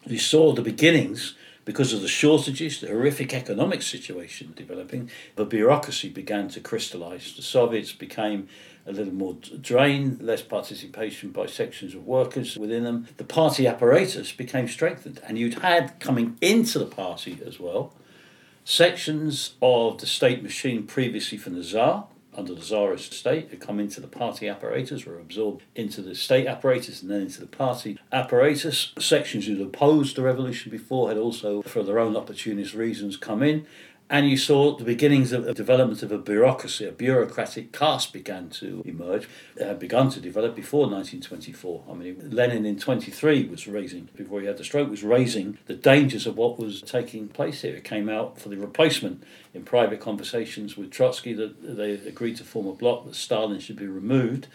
You saw the beginnings because of the shortages, the horrific economic situation developing, the bureaucracy began to crystallize. The Soviets became a little more drained, less participation by sections of workers within them. The party apparatus became strengthened, and you'd had coming into the party as well sections of the state machine previously from the Tsar under the Tsarist state had come into the party apparatus, were absorbed into the state apparatus and then into the party apparatus. Sections who had opposed the revolution before had also, for their own opportunist reasons, come in. And you saw the beginnings of the development of a bureaucracy, a bureaucratic caste began to emerge, it had begun to develop before 1924. I mean, Lenin in 23 was raising, before he had the stroke, was raising the dangers of what was taking place here. It came out for the replacement in private conversations with Trotsky that they agreed to form a bloc that Stalin should be removed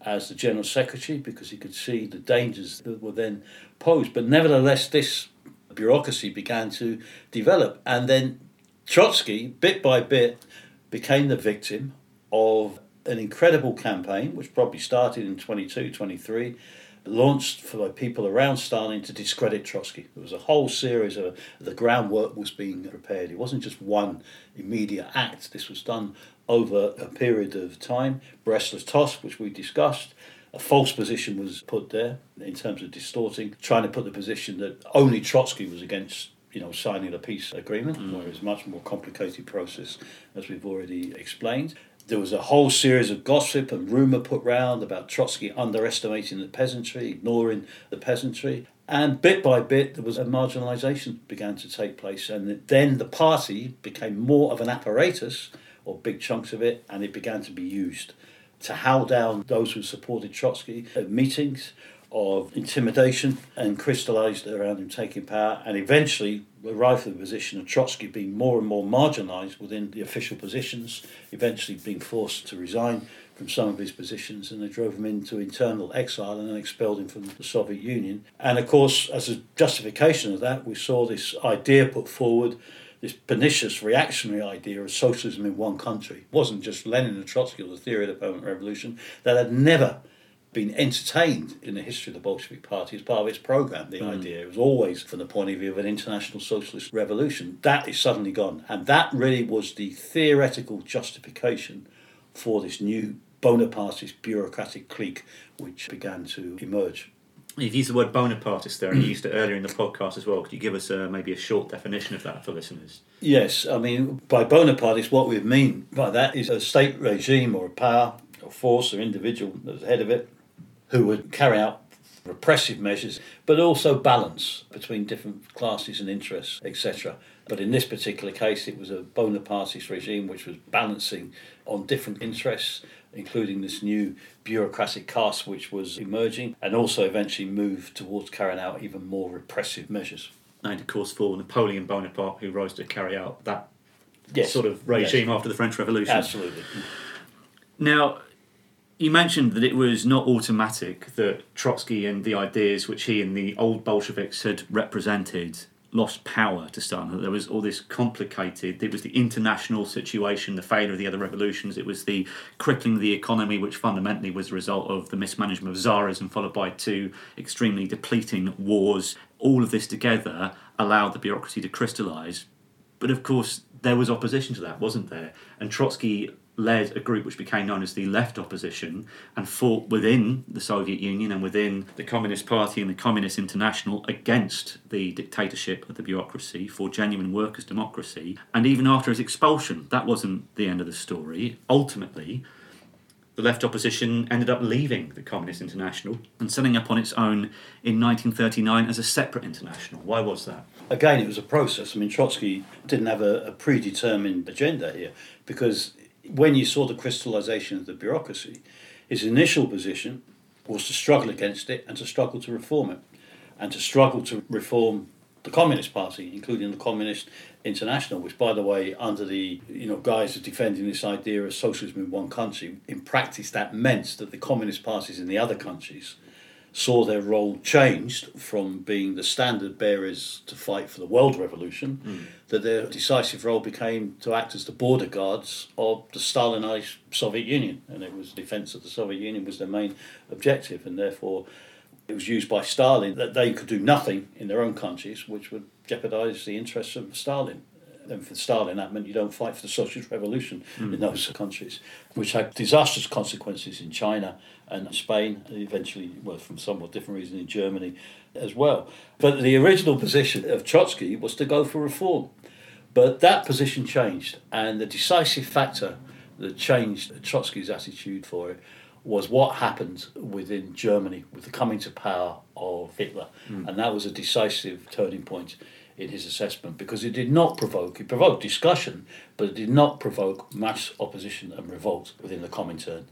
as the general secretary because he could see the dangers that were then posed. But nevertheless, this bureaucracy began to develop. And then Trotsky, bit by bit, became the victim of an incredible campaign, which probably started in 22, 23, launched by people around Stalin to discredit Trotsky. There was a whole series of the groundwork was being prepared. It wasn't just one immediate act. This was done over a period of time. Brest-Litovsk, which we discussed, a false position was put there in terms of distorting, trying to put the position that only Trotsky was against you know, signing a peace agreement, mm. where it's a much more complicated process, as we've already explained. There was a whole series of gossip and rumour put round about Trotsky underestimating the peasantry, ignoring the peasantry. And bit by bit, there was a marginalisation began to take place. And then the party became more of an apparatus, or big chunks of it, and it began to be used to howl down those who supported Trotsky at meetings of intimidation and crystallized around him taking power and eventually arrived at the position of Trotsky being more and more marginalized within the official positions, eventually being forced to resign from some of his positions and they drove him into internal exile and then expelled him from the Soviet Union. And of course, as a justification of that, we saw this idea put forward this pernicious reactionary idea of socialism in one country. It wasn't just Lenin and Trotsky or the theory of the permanent revolution that had never been entertained in the history of the Bolshevik Party as part of its program. The mm. idea was always from the point of view of an international socialist revolution. That is suddenly gone, and that really was the theoretical justification for this new Bonapartist bureaucratic clique which began to emerge. You've used the word Bonapartist there, and you used it earlier in the podcast as well. Could you give us uh, maybe a short definition of that for listeners? Yes, I mean, by Bonapartist, what we mean by that is a state regime or a power or force or individual that's head of it who would carry out repressive measures, but also balance between different classes and interests, etc. But in this particular case, it was a Bonapartist regime which was balancing on different interests, including this new bureaucratic caste which was emerging, and also eventually moved towards carrying out even more repressive measures. And of course, for Napoleon Bonaparte, who rose to carry out that yes. sort of regime yes. after the French Revolution. Absolutely. Now, you mentioned that it was not automatic that Trotsky and the ideas which he and the old Bolsheviks had represented lost power to Stalin. There was all this complicated. It was the international situation, the failure of the other revolutions. It was the crippling of the economy, which fundamentally was a result of the mismanagement of Tsarism, followed by two extremely depleting wars. All of this together allowed the bureaucracy to crystallise. But of course, there was opposition to that, wasn't there? And Trotsky led a group which became known as the left opposition and fought within the Soviet Union and within the Communist Party and the Communist International against the dictatorship of the bureaucracy for genuine workers' democracy. And even after his expulsion, that wasn't the end of the story. Ultimately, the left opposition ended up leaving the Communist International and setting up on its own in 1939 as a separate international. Why was that? Again, it was a process. I mean, Trotsky didn't have a, a predetermined agenda here because when you saw the crystallization of the bureaucracy, his initial position was to struggle against it and to struggle to reform it, and to struggle to reform the Communist Party, including the Communist International, which, by the way, under the you know guise of defending this idea of socialism in one country, in practice that meant that the communist parties in the other countries saw their role changed from being the standard bearers to fight for the world revolution, mm. that their decisive role became to act as the border guards of the Stalinized Soviet Union, and it was defense of the Soviet Union was their main objective, and therefore it was used by Stalin that they could do nothing in their own countries, which would jeopardize the interests of Stalin. And for Stalin, that meant you don't fight for the socialist revolution mm. in those countries, which had disastrous consequences in China and Spain, and eventually, well, from somewhat different reason in Germany as well. But the original position of Trotsky was to go for reform. But that position changed, and the decisive factor that changed Trotsky's attitude for it was what happened within Germany with the coming to power of Hitler. Mm. And that was a decisive turning point in his assessment because it did not provoke, it provoked discussion, but it did not provoke mass opposition and revolt within the Comintern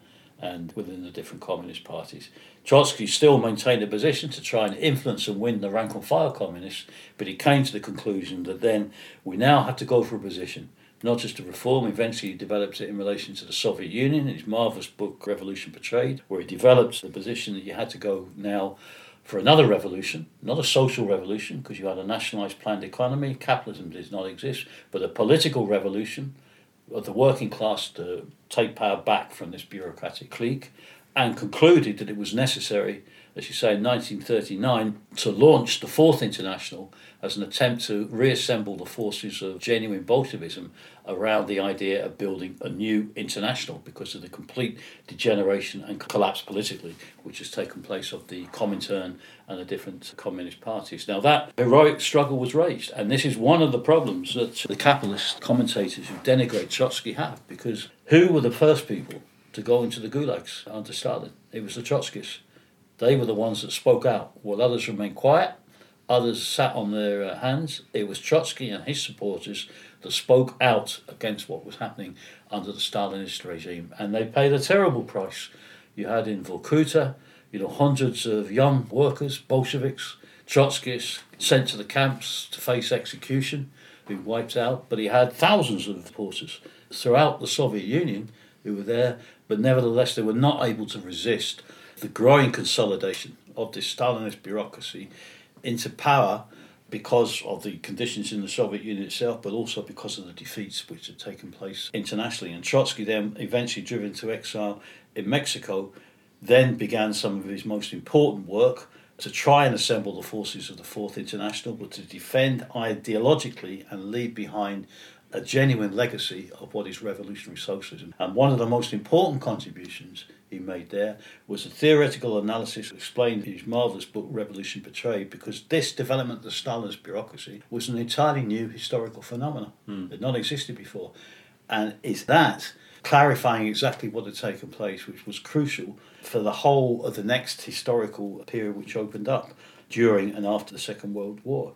and within the different communist parties. Trotsky still maintained a position to try and influence and win the rank and file communists, but he came to the conclusion that then we now have to go for a position not just to reform, eventually he developed it in relation to the Soviet Union in his marvellous book Revolution Betrayed, where he developed the position that you had to go now for another revolution, not a social revolution, because you had a nationalised planned economy, capitalism does not exist, but a political revolution of the working class to take power back from this bureaucratic clique, and concluded that it was necessary, as you say, in 1939, to launch the Fourth International as an attempt to reassemble the forces of genuine Bolshevism around the idea of building a new international because of the complete degeneration and collapse politically which has taken place of the Comintern and the different communist parties. Now, that heroic struggle was raised, and this is one of the problems that the capitalist commentators who denigrate Trotsky have because who were the first people to go into the gulags under Stalin? It was the Trotskyists. They were the ones that spoke out, while others remained quiet Others sat on their uh, hands. It was Trotsky and his supporters that spoke out against what was happening under the Stalinist regime, and they paid a terrible price. You had in Vorkuta, you know, hundreds of young workers, Bolsheviks, Trotskyists, sent to the camps to face execution, who wiped out. But he had thousands of supporters throughout the Soviet Union who were there, but nevertheless they were not able to resist the growing consolidation of this Stalinist bureaucracy into power because of the conditions in the Soviet Union itself, but also because of the defeats which had taken place internationally. And Trotsky, then eventually driven to exile in Mexico, then began some of his most important work to try and assemble the forces of the Fourth International, but to defend ideologically and leave behind a genuine legacy of what is revolutionary socialism. And one of the most important contributions he made there was a theoretical analysis explained in his marvellous book Revolution Betrayed because this development of the Stalinist bureaucracy was an entirely new historical phenomenon. Mm. It had not existed before. And it's that clarifying exactly what had taken place, which was crucial for the whole of the next historical period which opened up during and after the Second World War.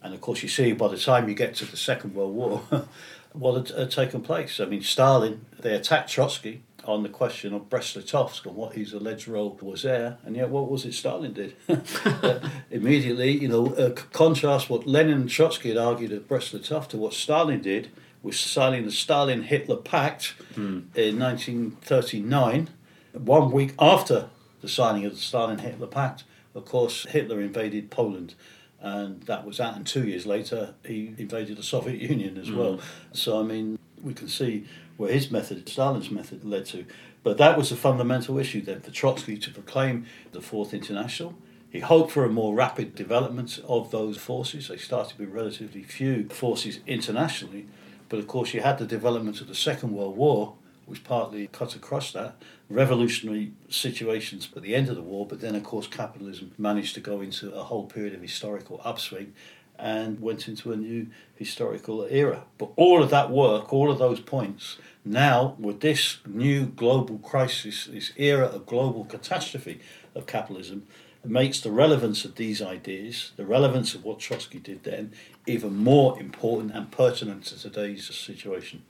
And of course, you see by the time you get to the Second World War, [LAUGHS] what had, had taken place. I mean, Stalin, they attacked Trotsky on the question of Brest-Litovsk and what his alleged role was there, and yet what was it Stalin did? [LAUGHS] uh, immediately, you know, uh, contrast what Lenin and Trotsky had argued at Brest-Litovsk to what Stalin did was signing the Stalin-Hitler Pact mm. in 1939, one week after the signing of the Stalin-Hitler Pact. Of course, Hitler invaded Poland and that was that. And two years later, he invaded the Soviet Union as mm. well. So I mean, we can see where his method, Stalin's method, led to. But that was a fundamental issue then for Trotsky to proclaim the Fourth International. He hoped for a more rapid development of those forces. They started with relatively few forces internationally, but of course, you had the development of the Second World War, which partly cut across that. Revolutionary situations at the end of the war, but then, of course, capitalism managed to go into a whole period of historical upswing and went into a new historical era. But all of that work, all of those points, now with this new global crisis, this era of global catastrophe of capitalism, makes the relevance of these ideas, the relevance of what Trotsky did then, even more important and pertinent to today's situation.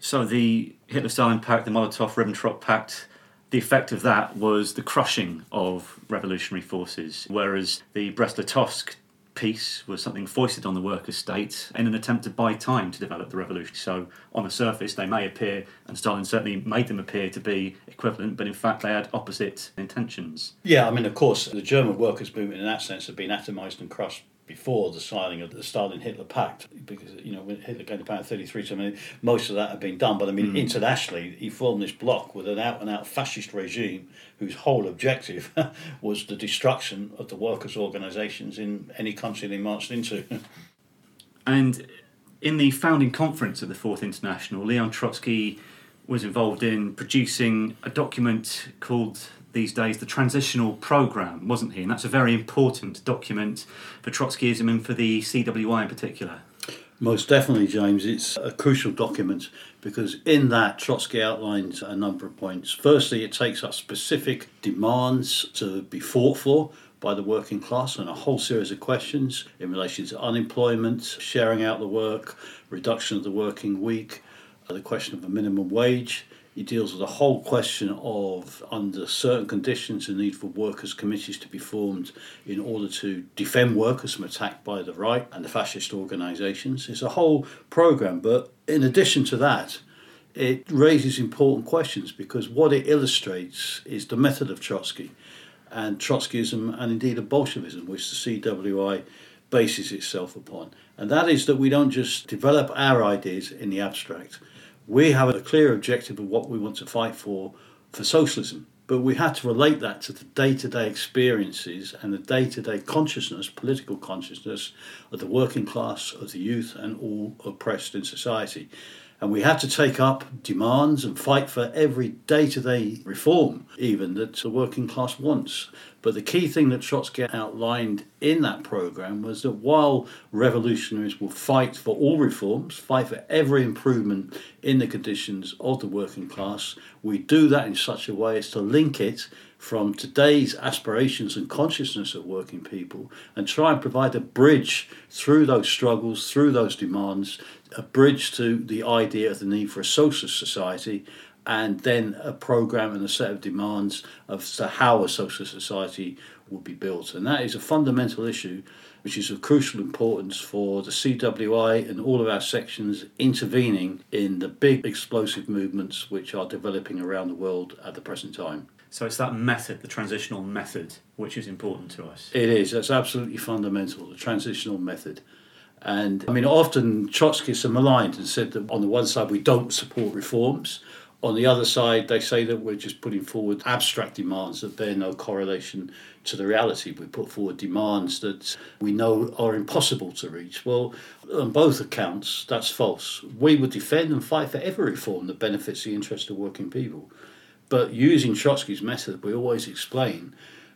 So the Hitler-Stalin Pact, the Molotov-Ribbentrop Pact, the effect of that was the crushing of revolutionary forces, whereas the Brest-Litovsk peace was something foisted on the workers' state in an attempt to buy time to develop the revolution. So, on the surface, they may appear, and Stalin certainly made them appear to be equivalent, but in fact, they had opposite intentions. Yeah, I mean, of course, the German workers' movement in that sense had been atomised and crushed before the signing of the Stalin Hitler Pact, because you know when Hitler came to power in thirty three, so I mean most of that had been done. But I mean mm. internationally, he formed this bloc with an out and out fascist regime whose whole objective [LAUGHS] was the destruction of the workers' organisations in any country they marched into. [LAUGHS] and in the founding conference of the Fourth International, Leon Trotsky was involved in producing a document called these days the transitional program, wasn't he? And that's a very important document for Trotskyism and for the CWI in particular. Most definitely, James. It's a crucial document because in that Trotsky outlines a number of points. Firstly, it takes up specific demands to be fought for by the working class and a whole series of questions in relation to unemployment, sharing out the work, reduction of the working week, the question of a minimum wage, he deals with the whole question of, under certain conditions, the need for workers' committees to be formed in order to defend workers from attack by the right and the fascist organisations. It's a whole programme, but in addition to that, it raises important questions because what it illustrates is the method of Trotsky and Trotskyism and indeed of Bolshevism, which the CWI bases itself upon. And that is that we don't just develop our ideas in the abstract we have a clear objective of what we want to fight for for socialism. But we had to relate that to the day to day experiences and the day to day consciousness, political consciousness of the working class, of the youth, and all oppressed in society. And we had to take up demands and fight for every day to day reform, even that the working class wants. But the key thing that Trotsky outlined in that program was that while revolutionaries will fight for all reforms, fight for every improvement in the conditions of the working class, we do that in such a way as to link it from today's aspirations and consciousness of working people and try and provide a bridge through those struggles, through those demands, a bridge to the idea of the need for a socialist society and then a program and a set of demands of to how a social society would be built. And that is a fundamental issue which is of crucial importance for the CWI and all of our sections intervening in the big explosive movements which are developing around the world at the present time. So it's that method, the transitional method, which is important to us. It is. That's absolutely fundamental, the transitional method. And I mean, often Trotskyists are maligned and said that on the one side we don't support reforms, on the other side, they say that we're just putting forward abstract demands that bear no correlation to the reality. We put forward demands that we know are impossible to reach. Well, on both accounts, that's false. We would defend and fight for every reform that benefits the interest of working people. But using Trotsky's method, we always explain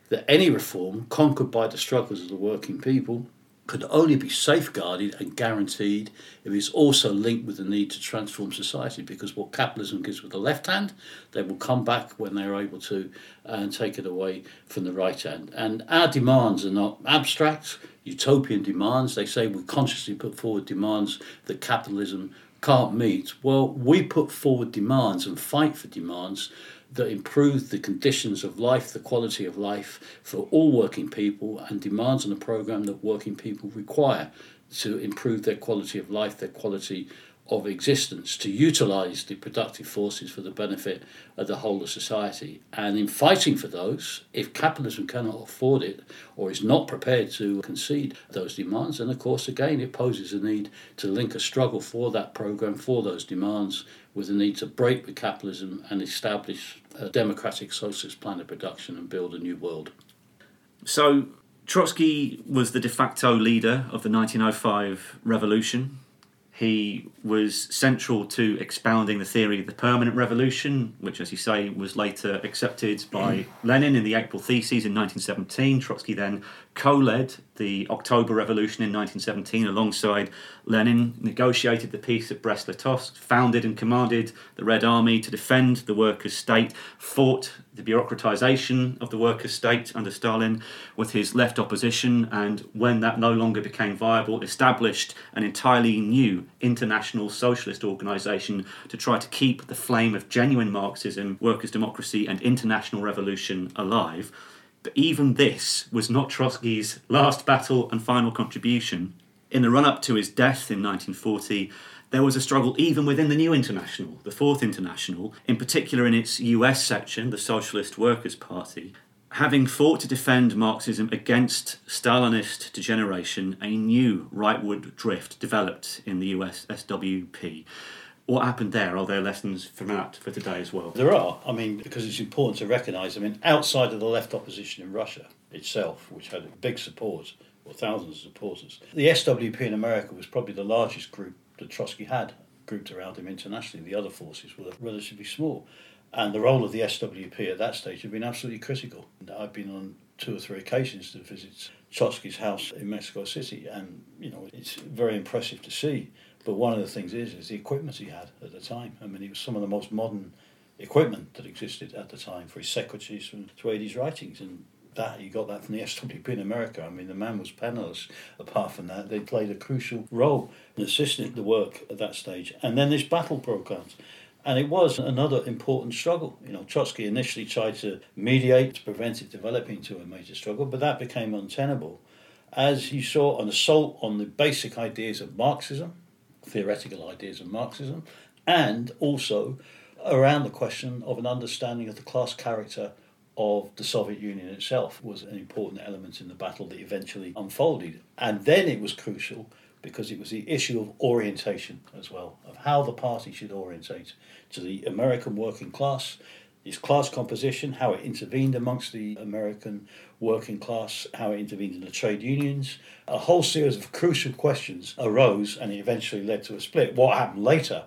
that any reform conquered by the struggles of the working people could only be safeguarded and guaranteed if it's also linked with the need to transform society because what capitalism gives with the left hand, they will come back when they're able to and take it away from the right hand. And our demands are not abstract, utopian demands. They say we consciously put forward demands that capitalism can't meet. Well, we put forward demands and fight for demands that improve the conditions of life, the quality of life for all working people, and demands on a program that working people require to improve their quality of life, their quality of existence, to utilize the productive forces for the benefit of the whole of society. And in fighting for those, if capitalism cannot afford it or is not prepared to concede those demands, then of course, again, it poses a need to link a struggle for that program, for those demands, with the need to break with capitalism and establish a democratic socialist plan of production and build a new world. So, Trotsky was the de facto leader of the 1905 revolution. He was central to expounding the theory of the permanent revolution, which, as you say, was later accepted by [CLEARS THROAT] Lenin in the April Theses in 1917. Trotsky then co led the October Revolution in 1917 alongside Lenin, negotiated the peace at Brest Litovsk, founded and commanded the Red Army to defend the workers' state, fought the bureaucratization of the workers' state under Stalin with his left opposition, and when that no longer became viable, established an entirely new international socialist organisation to try to keep the flame of genuine Marxism, workers' democracy, and international revolution alive. But even this was not Trotsky's last battle and final contribution. In the run up to his death in 1940, there was a struggle even within the new international, the Fourth International, in particular in its US section, the Socialist Workers' Party. Having fought to defend Marxism against Stalinist degeneration, a new rightward drift developed in the US SWP. What happened there? Are there lessons from that for today as well? There are. I mean, because it's important to recognise, I mean, outside of the left opposition in Russia itself, which had big support, or thousands of supporters, the SWP in America was probably the largest group that Trotsky had grouped around him internationally. The other forces were relatively small. And the role of the SWP at that stage had been absolutely critical. I've been on two or three occasions to visit Trotsky's house in Mexico City, and you know it's very impressive to see. But one of the things is is the equipment he had at the time. I mean, it was some of the most modern equipment that existed at the time for his secretaries and to aid his writings, and that he got that from the [LAUGHS] SWP in America. I mean, the man was penniless. Apart from that, they played a crucial role in assisting the work at that stage. And then this battle broke out. And it was another important struggle. You know, Trotsky initially tried to mediate to prevent it developing into a major struggle, but that became untenable as you saw an assault on the basic ideas of Marxism, theoretical ideas of Marxism, and also around the question of an understanding of the class character of the Soviet Union itself was an important element in the battle that eventually unfolded. And then it was crucial because it was the issue of orientation as well, of how the party should orientate to the American working class, its class composition, how it intervened amongst the American working class, how it intervened in the trade unions. A whole series of crucial questions arose and it eventually led to a split. What happened later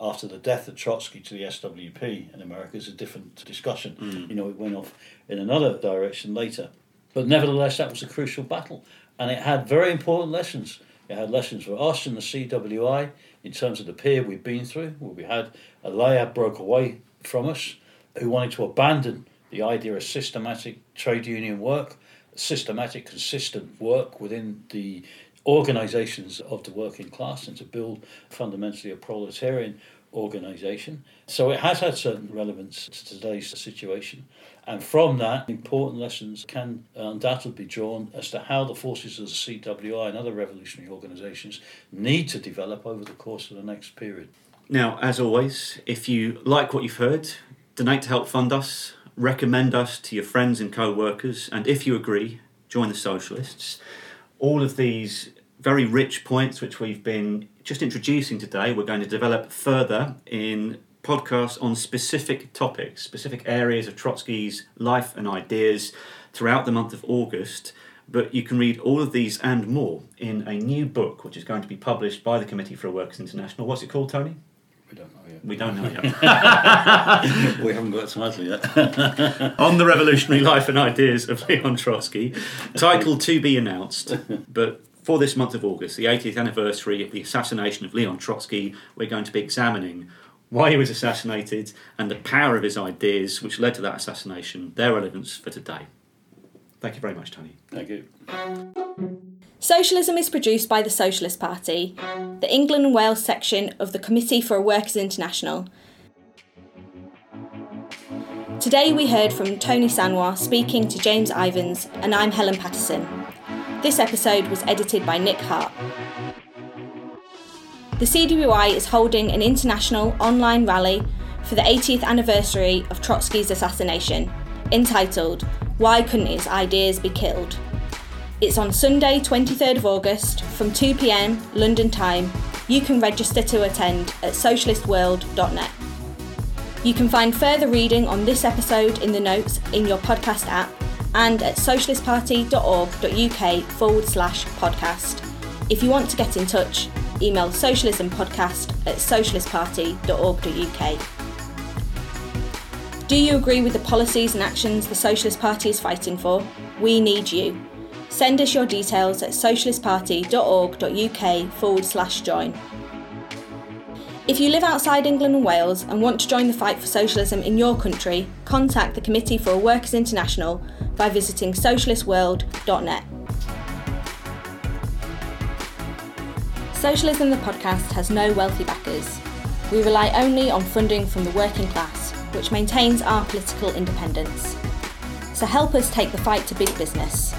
after the death of Trotsky to the SWP in America is a different discussion. Mm. You know, it went off in another direction later. But nevertheless, that was a crucial battle and it had very important lessons it had lessons for us in the CWI in terms of the period we've been through, where we had a layer broke away from us who wanted to abandon the idea of systematic trade union work, systematic, consistent work within the organisations of the working class and to build fundamentally a proletarian organisation. So it has had certain relevance to today's situation. And from that, important lessons can undoubtedly be drawn as to how the forces of the CWI and other revolutionary organisations need to develop over the course of the next period. Now, as always, if you like what you've heard, donate to help fund us, recommend us to your friends and co workers, and if you agree, join the Socialists. All of these very rich points, which we've been just introducing today, we're going to develop further in podcasts on specific topics, specific areas of Trotsky's life and ideas throughout the month of August. But you can read all of these and more in a new book, which is going to be published by the Committee for a Workers International. What's it called, Tony? We don't know yet. We don't know yet. [LAUGHS] we haven't got a title yet. [LAUGHS] on the revolutionary life and ideas of Leon Trotsky, title to be announced. But for this month of August, the 80th anniversary of the assassination of Leon Trotsky, we're going to be examining why he was assassinated, and the power of his ideas which led to that assassination, their relevance for today. Thank you very much, Tony. Thank you. Socialism is produced by the Socialist Party, the England and Wales section of the Committee for a Workers' International. Today we heard from Tony Saunois speaking to James Ivens, and I'm Helen Patterson. This episode was edited by Nick Hart. The CWI is holding an international online rally for the 80th anniversary of Trotsky's assassination, entitled Why Couldn't His Ideas Be Killed? It's on Sunday, 23rd of August from 2pm London time. You can register to attend at socialistworld.net. You can find further reading on this episode in the notes in your podcast app and at socialistparty.org.uk forward slash podcast. If you want to get in touch, email socialismpodcast at socialistparty.org.uk. Do you agree with the policies and actions the Socialist Party is fighting for? We need you. Send us your details at socialistparty.org.uk forward slash join. If you live outside England and Wales and want to join the fight for socialism in your country, contact the Committee for a Workers' International by visiting socialistworld.net. Socialism the podcast has no wealthy backers. We rely only on funding from the working class, which maintains our political independence. So help us take the fight to big business.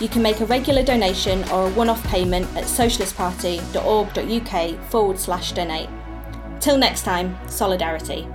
You can make a regular donation or a one off payment at socialistparty.org.uk forward slash donate. Till next time, solidarity.